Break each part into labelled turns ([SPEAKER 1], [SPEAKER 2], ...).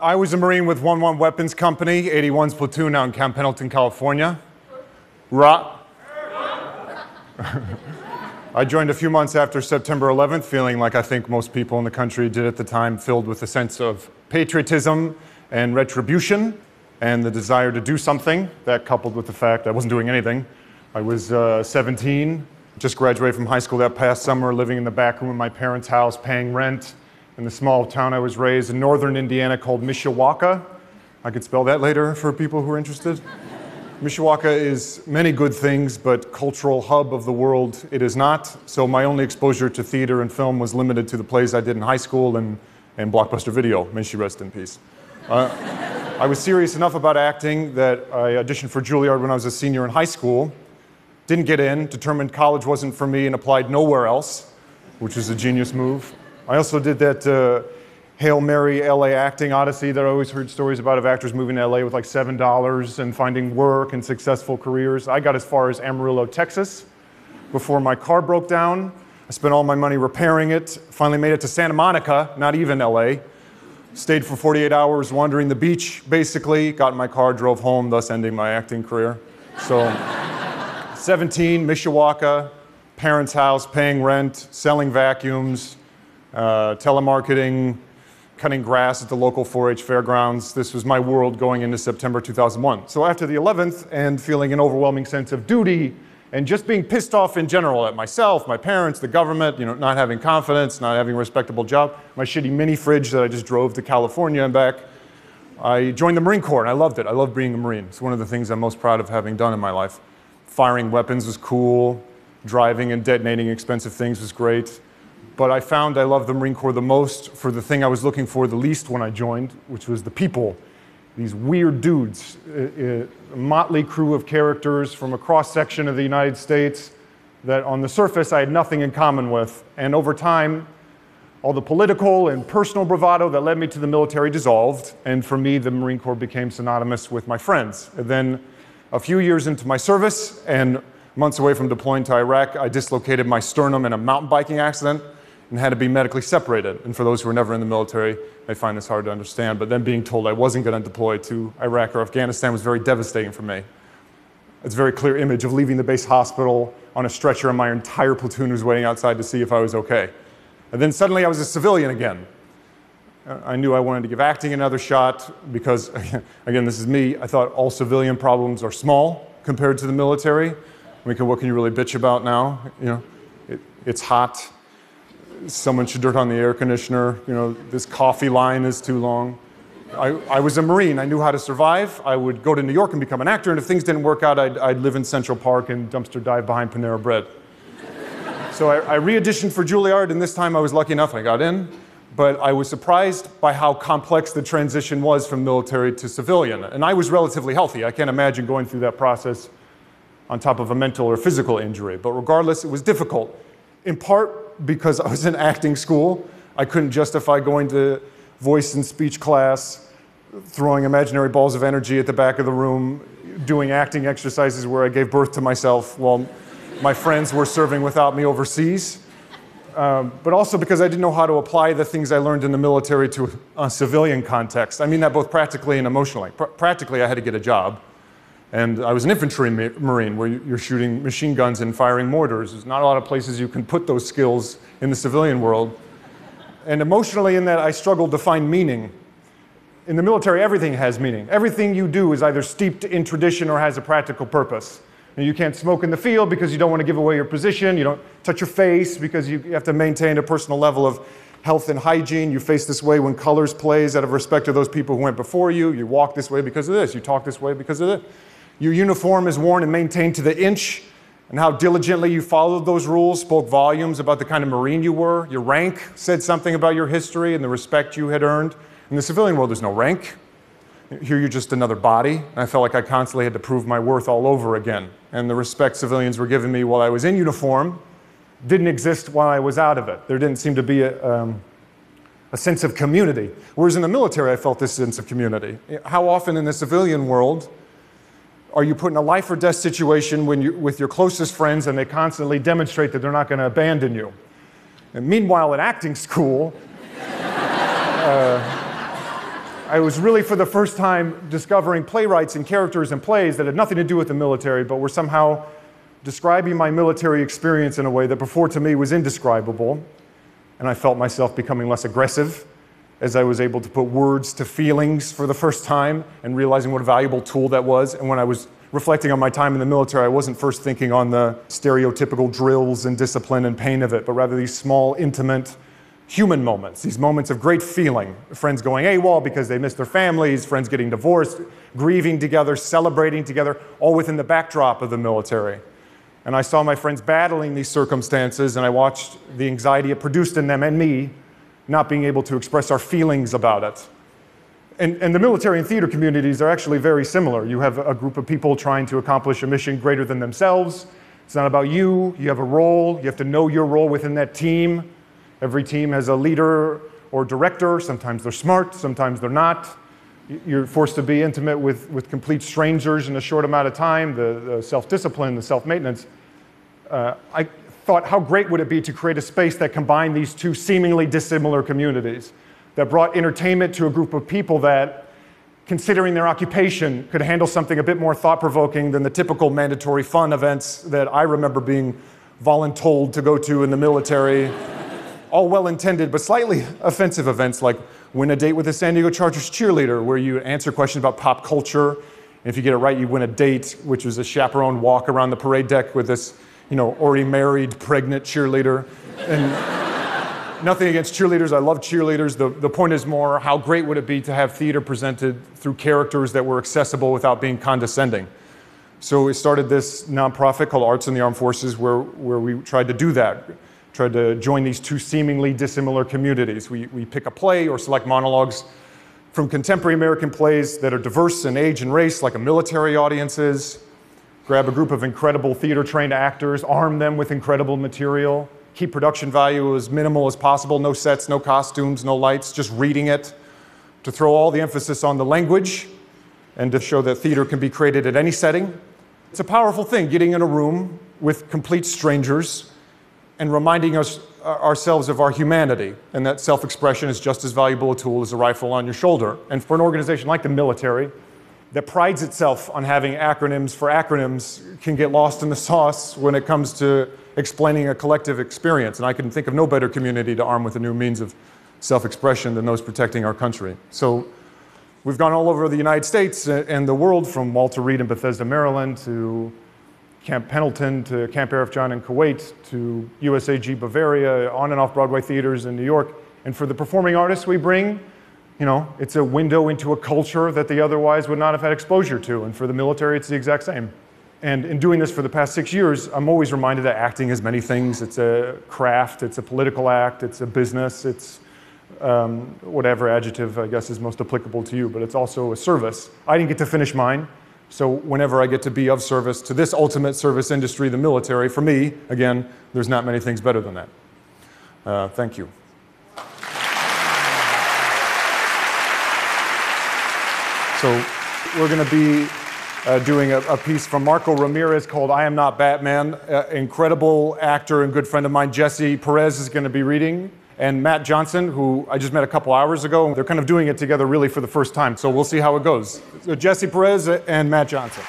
[SPEAKER 1] I was a Marine with 1 1 Weapons Company, 81's platoon out in Camp Pendleton, California. Ra. I joined a few months after September 11th, feeling like I think most people in the country did at the time, filled with a sense of patriotism and retribution and the desire to do something. That coupled with the fact I wasn't doing anything. I was uh, 17, just graduated from high school that past summer, living in the back room of my parents' house, paying rent in the small town I was raised in northern Indiana called Mishawaka. I could spell that later for people who are interested. Mishawaka is many good things, but cultural hub of the world it is not. So my only exposure to theater and film was limited to the plays I did in high school and, and Blockbuster Video. May she rest in peace. Uh, I was serious enough about acting that I auditioned for Juilliard when I was a senior in high school. Didn't get in, determined college wasn't for me, and applied nowhere else, which was a genius move. I also did that uh, Hail Mary LA acting odyssey that I always heard stories about of actors moving to LA with like $7 and finding work and successful careers. I got as far as Amarillo, Texas before my car broke down. I spent all my money repairing it, finally made it to Santa Monica, not even LA. Stayed for 48 hours wandering the beach, basically. Got in my car, drove home, thus ending my acting career. So, 17, Mishawaka, parents' house, paying rent, selling vacuums, uh, telemarketing, cutting grass at the local 4 H fairgrounds. This was my world going into September 2001. So after the 11th, and feeling an overwhelming sense of duty and just being pissed off in general at myself, my parents, the government, you know, not having confidence, not having a respectable job, my shitty mini fridge that I just drove to California and back, I joined the Marine Corps and I loved it. I loved being a Marine. It's one of the things I'm most proud of having done in my life. Firing weapons was cool, driving and detonating expensive things was great but I found I loved the Marine Corps the most for the thing I was looking for the least when I joined, which was the people. These weird dudes, a, a motley crew of characters from a cross section of the United States that on the surface I had nothing in common with. And over time, all the political and personal bravado that led me to the military dissolved, and for me, the Marine Corps became synonymous with my friends. And then, a few years into my service and months away from deploying to Iraq, I dislocated my sternum in a mountain biking accident and had to be medically separated. And for those who are never in the military, they find this hard to understand. But then being told I wasn't going to deploy to Iraq or Afghanistan was very devastating for me. It's a very clear image of leaving the base hospital on a stretcher, and my entire platoon was waiting outside to see if I was okay. And then suddenly I was a civilian again. I knew I wanted to give acting another shot because, again, this is me. I thought all civilian problems are small compared to the military. I mean, what can you really bitch about now? You know, it, it's hot someone should turn on the air conditioner. You know, this coffee line is too long. I, I, was a Marine. I knew how to survive. I would go to New York and become an actor, and if things didn't work out, I'd, I'd live in Central Park and dumpster dive behind Panera Bread. so I, I re auditioned for Juilliard, and this time I was lucky enough I got in. But I was surprised by how complex the transition was from military to civilian. And I was relatively healthy. I can't imagine going through that process on top of a mental or physical injury. But regardless, it was difficult. In part because I was in acting school. I couldn't justify going to voice and speech class, throwing imaginary balls of energy at the back of the room, doing acting exercises where I gave birth to myself while my friends were serving without me overseas. Um, but also because I didn't know how to apply the things I learned in the military to a civilian context. I mean that both practically and emotionally. Pr- practically, I had to get a job. And I was an infantry marine where you're shooting machine guns and firing mortars. There's not a lot of places you can put those skills in the civilian world. And emotionally, in that, I struggled to find meaning. In the military, everything has meaning. Everything you do is either steeped in tradition or has a practical purpose. And you can't smoke in the field because you don't want to give away your position. You don't touch your face because you have to maintain a personal level of health and hygiene. You face this way when colors plays out of respect to those people who went before you. You walk this way because of this. You talk this way because of this. Your uniform is worn and maintained to the inch, and how diligently you followed those rules spoke volumes about the kind of Marine you were. Your rank said something about your history and the respect you had earned. In the civilian world, there's no rank. Here you're just another body. And I felt like I constantly had to prove my worth all over again. And the respect civilians were giving me while I was in uniform didn't exist while I was out of it. There didn't seem to be a, um, a sense of community. Whereas in the military, I felt this sense of community. How often in the civilian world are you put in a life or death situation when you, with your closest friends and they constantly demonstrate that they're not going to abandon you? And meanwhile, at acting school, uh, I was really, for the first time, discovering playwrights and characters and plays that had nothing to do with the military, but were somehow describing my military experience in a way that before to me was indescribable. And I felt myself becoming less aggressive as I was able to put words to feelings for the first time and realizing what a valuable tool that was. And when I was reflecting on my time in the military, I wasn't first thinking on the stereotypical drills and discipline and pain of it, but rather these small, intimate, human moments, these moments of great feeling. Friends going AWOL because they missed their families, friends getting divorced, grieving together, celebrating together, all within the backdrop of the military. And I saw my friends battling these circumstances, and I watched the anxiety it produced in them and me not being able to express our feelings about it. And, and, the military and theater communities are actually very similar. You have a group of people trying to accomplish a mission greater than themselves. It's not about you, you have a role, you have to know your role within that team. Every team has a leader or director. Sometimes they're smart, sometimes they're not. You're forced to be intimate with, with complete strangers in a short amount of time, the, the self discipline, the self maintenance. Uh, I thought, how great would it be to create a space that combined these two seemingly dissimilar communities, that brought entertainment to a group of people that, considering their occupation, could handle something a bit more thought provoking than the typical mandatory fun events that I remember being voluntold to go to in the military all well intended but slightly offensive events like win a date with a San Diego Chargers cheerleader, where you answer questions about pop culture. And if you get it right, you win a date, which was a chaperone walk around the parade deck with this, you know, already married, pregnant cheerleader. And nothing against cheerleaders. I love cheerleaders. The, the point is more how great would it be to have theater presented through characters that were accessible without being condescending? So we started this nonprofit called Arts in the Armed Forces where, where we tried to do that tried to join these two seemingly dissimilar communities. We, we pick a play or select monologues from contemporary American plays that are diverse in age and race, like a military audiences, grab a group of incredible theater trained actors, arm them with incredible material, keep production value as minimal as possible no sets, no costumes, no lights, just reading it, to throw all the emphasis on the language and to show that theater can be created at any setting. It's a powerful thing getting in a room with complete strangers and reminding us uh, ourselves of our humanity and that self expression is just as valuable a tool as a rifle on your shoulder. And for an organization like the military, that prides itself on having acronyms for acronyms can get lost in the sauce when it comes to explaining a collective experience. And I can think of no better community to arm with a new means of self expression than those protecting our country. So we've gone all over the United States and the world, from Walter Reed in Bethesda, Maryland, to Camp Pendleton to Camp Arifjan in Kuwait to USAG Bavaria, on and off Broadway theaters in New York. And for the performing artists we bring, you know, it's a window into a culture that they otherwise would not have had exposure to. And for the military, it's the exact same. And in doing this for the past six years, I'm always reminded that acting is many things. It's a craft, it's a political act, it's a business, it's um, whatever adjective I guess is most applicable to you, but it's also a service. I didn't get to finish mine. So, whenever I get to be of service to this ultimate service industry, the military, for me, again, there's not many things better than that. Uh, thank you. So, we're going to be uh, doing a, a, piece from Marco Ramirez called I Am Not Batman. Uh, incredible actor and good friend of mine, Jesse Perez, is going to be reading and Matt Johnson, who I just met a couple hours ago. They're kind of doing it together really for the first time, so we'll see how it goes. So Jesse Perez and Matt Johnson.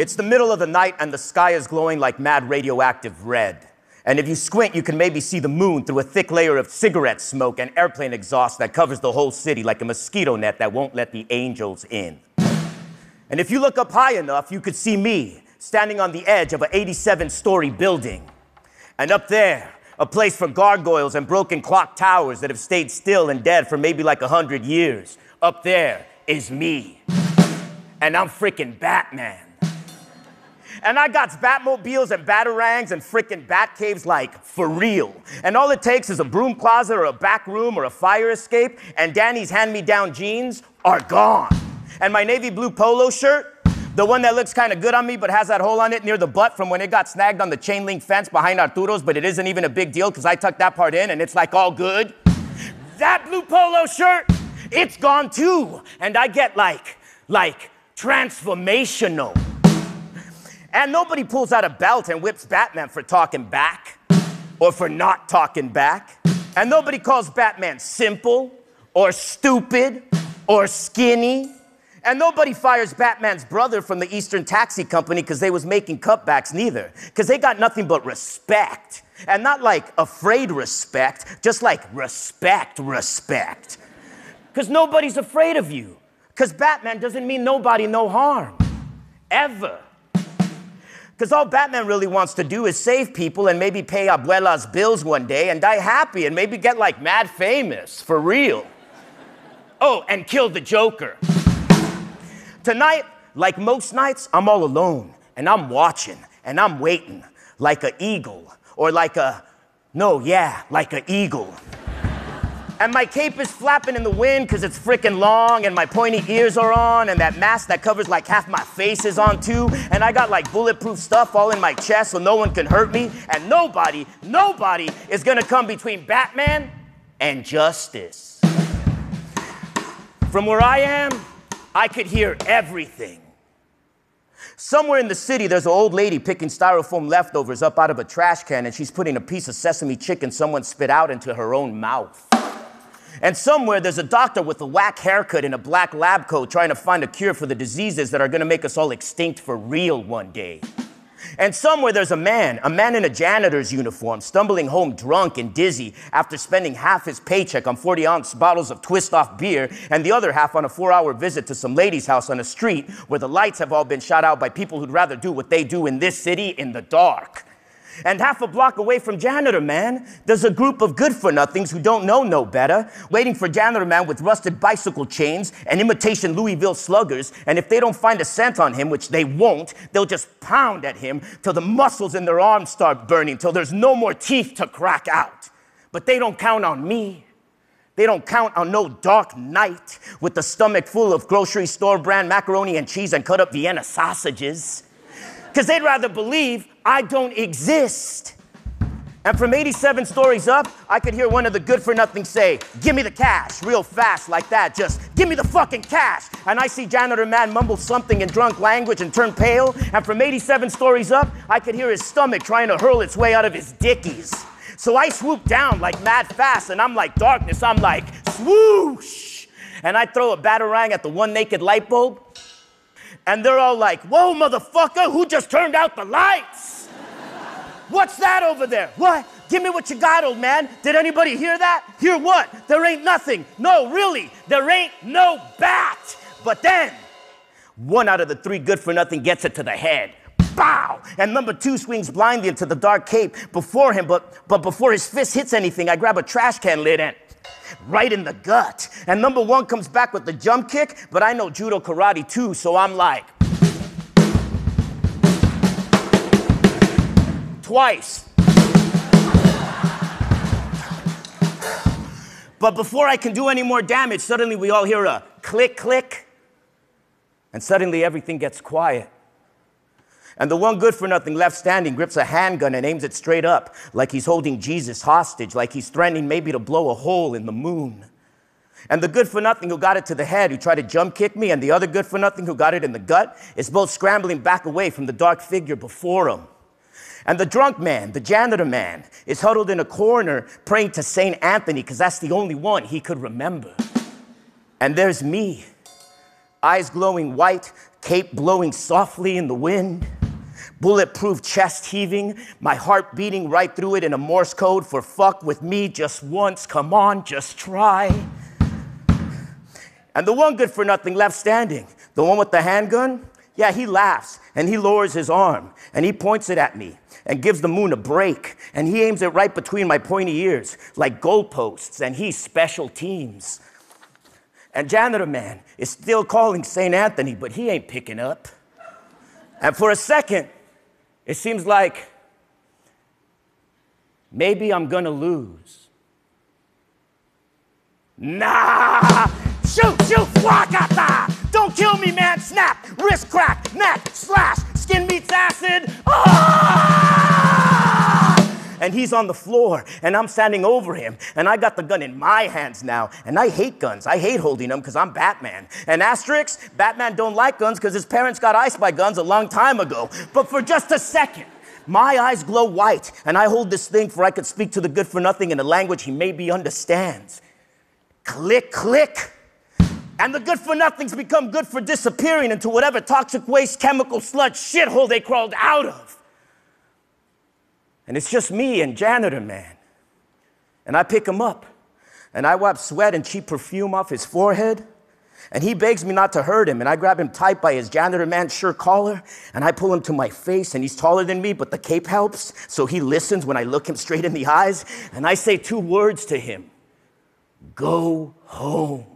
[SPEAKER 2] It's the middle of the night and the sky is glowing like mad radioactive red. And if you squint, you can maybe see the moon through a thick layer of cigarette smoke and airplane exhaust that covers the whole city like a mosquito net that won't let the angels in. And if you look up high enough, you could see me standing on the edge of an 87 story building. And up there, a place for gargoyles and broken clock towers that have stayed still and dead for maybe like a hundred years. Up there is me. And I'm freaking Batman. And I got Batmobiles and Batarangs and freaking Bat caves like for real. And all it takes is a broom closet or a back room or a fire escape, and Danny's hand me down jeans are gone. And my navy blue polo shirt, the one that looks kind of good on me but has that hole on it near the butt from when it got snagged on the chain link fence behind Arturo's, but it isn't even a big deal because I tucked that part in and it's like all good. That blue polo shirt, it's gone too. And I get like, like transformational. And nobody pulls out a belt and whips Batman for talking back or for not talking back. And nobody calls Batman simple or stupid or skinny. And nobody fires Batman's brother from the Eastern Taxi Company because they was making cutbacks neither. Because they got nothing but respect. And not like afraid respect, just like respect, respect. Because nobody's afraid of you. Because Batman doesn't mean nobody no harm. Ever. Because all Batman really wants to do is save people and maybe pay abuela's bills one day and die happy and maybe get like mad famous for real. Oh, and kill the Joker. Tonight, like most nights, I'm all alone and I'm watching and I'm waiting like an eagle or like a, no, yeah, like an eagle. And my cape is flapping in the wind because it's freaking long, and my pointy ears are on, and that mask that covers like half my face is on too. And I got like bulletproof stuff all in my chest so no one can hurt me. And nobody, nobody is gonna come between Batman and justice. From where I am, I could hear everything. Somewhere in the city, there's an old lady picking styrofoam leftovers up out of a trash can, and she's putting a piece of sesame chicken someone spit out into her own mouth. And somewhere there's a doctor with a whack haircut and a black lab coat trying to find a cure for the diseases that are gonna make us all extinct for real one day. And somewhere there's a man, a man in a janitor's uniform, stumbling home drunk and dizzy after spending half his paycheck on 40 ounce bottles of twist off beer and the other half on a four hour visit to some lady's house on a street where the lights have all been shot out by people who'd rather do what they do in this city in the dark. And half a block away from Janitor Man, there's a group of good for nothings who don't know no better, waiting for Janitor Man with rusted bicycle chains and imitation Louisville sluggers. And if they don't find a cent on him, which they won't, they'll just pound at him till the muscles in their arms start burning, till there's no more teeth to crack out. But they don't count on me. They don't count on no dark knight with the stomach full of grocery store brand macaroni and cheese and cut up Vienna sausages. Because they'd rather believe I don't exist. And from 87 stories up, I could hear one of the good for nothing say, Give me the cash, real fast, like that. Just give me the fucking cash. And I see Janitor Man mumble something in drunk language and turn pale. And from 87 stories up, I could hear his stomach trying to hurl its way out of his dickies. So I swoop down like mad fast, and I'm like darkness. I'm like, swoosh. And I throw a batarang at the one naked light bulb. And they're all like, Whoa, motherfucker, who just turned out the lights? What's that over there? What? Give me what you got, old man. Did anybody hear that? Hear what? There ain't nothing. No, really, there ain't no bat. But then, one out of the three good for nothing gets it to the head. Bow! And number two swings blindly into the dark cape before him, but, but before his fist hits anything, I grab a trash can lid and right in the gut. And number one comes back with the jump kick, but I know judo karate too, so I'm like, twice. But before I can do any more damage, suddenly we all hear a click, click, and suddenly everything gets quiet. And the one good for nothing left standing grips a handgun and aims it straight up, like he's holding Jesus hostage, like he's threatening maybe to blow a hole in the moon. And the good for nothing who got it to the head, who tried to jump kick me, and the other good for nothing who got it in the gut, is both scrambling back away from the dark figure before him. And the drunk man, the janitor man, is huddled in a corner praying to St. Anthony because that's the only one he could remember. And there's me, eyes glowing white, cape blowing softly in the wind, bulletproof chest heaving, my heart beating right through it in a Morse code for fuck with me just once, come on, just try. And the one good for nothing left standing, the one with the handgun, yeah, he laughs and he lowers his arm and he points it at me and gives the moon a break. And he aims it right between my pointy ears, like goalposts, and he's special teams. And Janitor Man is still calling St. Anthony, but he ain't picking up. And for a second, it seems like maybe I'm gonna lose. Nah! Shoot, shoot, wakata! Don't kill me, man! Snap! Wrist crack! Neck! Slash! Skin meets acid! Ah! And he's on the floor, and I'm standing over him, and I got the gun in my hands now. And I hate guns. I hate holding them because I'm Batman. And asterisk, Batman don't like guns because his parents got iced by guns a long time ago. But for just a second, my eyes glow white, and I hold this thing for I could speak to the good for nothing in a language he maybe understands. Click, click. And the good for nothings become good for disappearing into whatever toxic waste, chemical sludge, shithole they crawled out of. And it's just me and Janitor Man. And I pick him up, and I wipe sweat and cheap perfume off his forehead. And he begs me not to hurt him, and I grab him tight by his janitor man shirt collar, and I pull him to my face, and he's taller than me, but the cape helps, so he listens when I look him straight in the eyes, and I say two words to him Go home.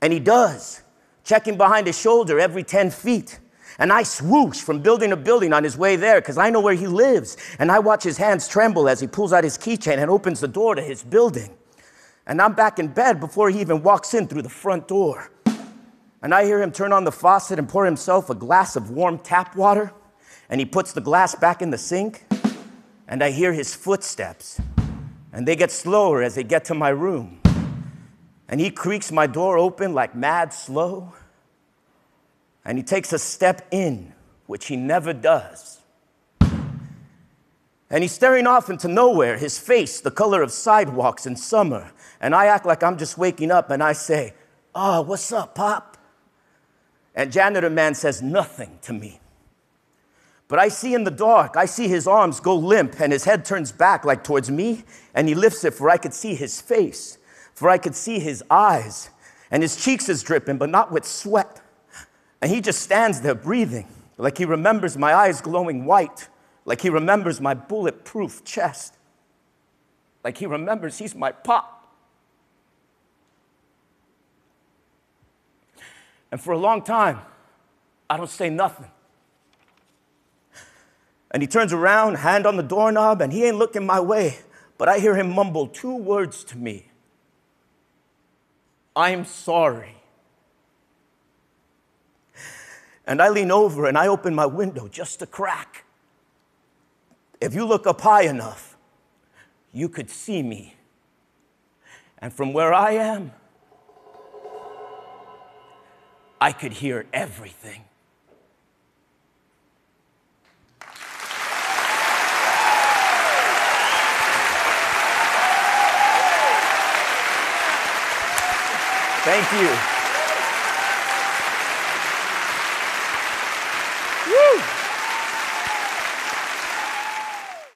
[SPEAKER 2] And he does, checking behind his shoulder every 10 feet. And I swoosh from building to building on his way there because I know where he lives. And I watch his hands tremble as he pulls out his keychain and opens the door to his building. And I'm back in bed before he even walks in through the front door. And I hear him turn on the faucet and pour himself a glass of warm tap water. And he puts the glass back in the sink. And I hear his footsteps. And they get slower as they get to my room and he creaks my door open like mad slow. And he takes a step in, which he never does. And he's staring off into nowhere, his face the color of sidewalks in summer. And I act like I'm just waking up and I say, Oh, what's up, Pop? And janitor man says nothing to me. But I see in the dark, I see his arms go limp and his head turns back like towards me, and he lifts it for I could see his face for I could see his eyes, and his cheeks is dripping, but not with sweat. And he just stands there breathing, like he remembers my eyes glowing white, like he remembers my bulletproof chest, like he remembers he's my pop. And for a long time, I don't say nothing. And he turns around, hand on the doorknob, and he ain't looking my way, but I hear him mumble two words to me I'm sorry. And I lean over and I open my window just a crack. If you look up high enough, you could see me. And from where I am, I could hear everything. Thank you.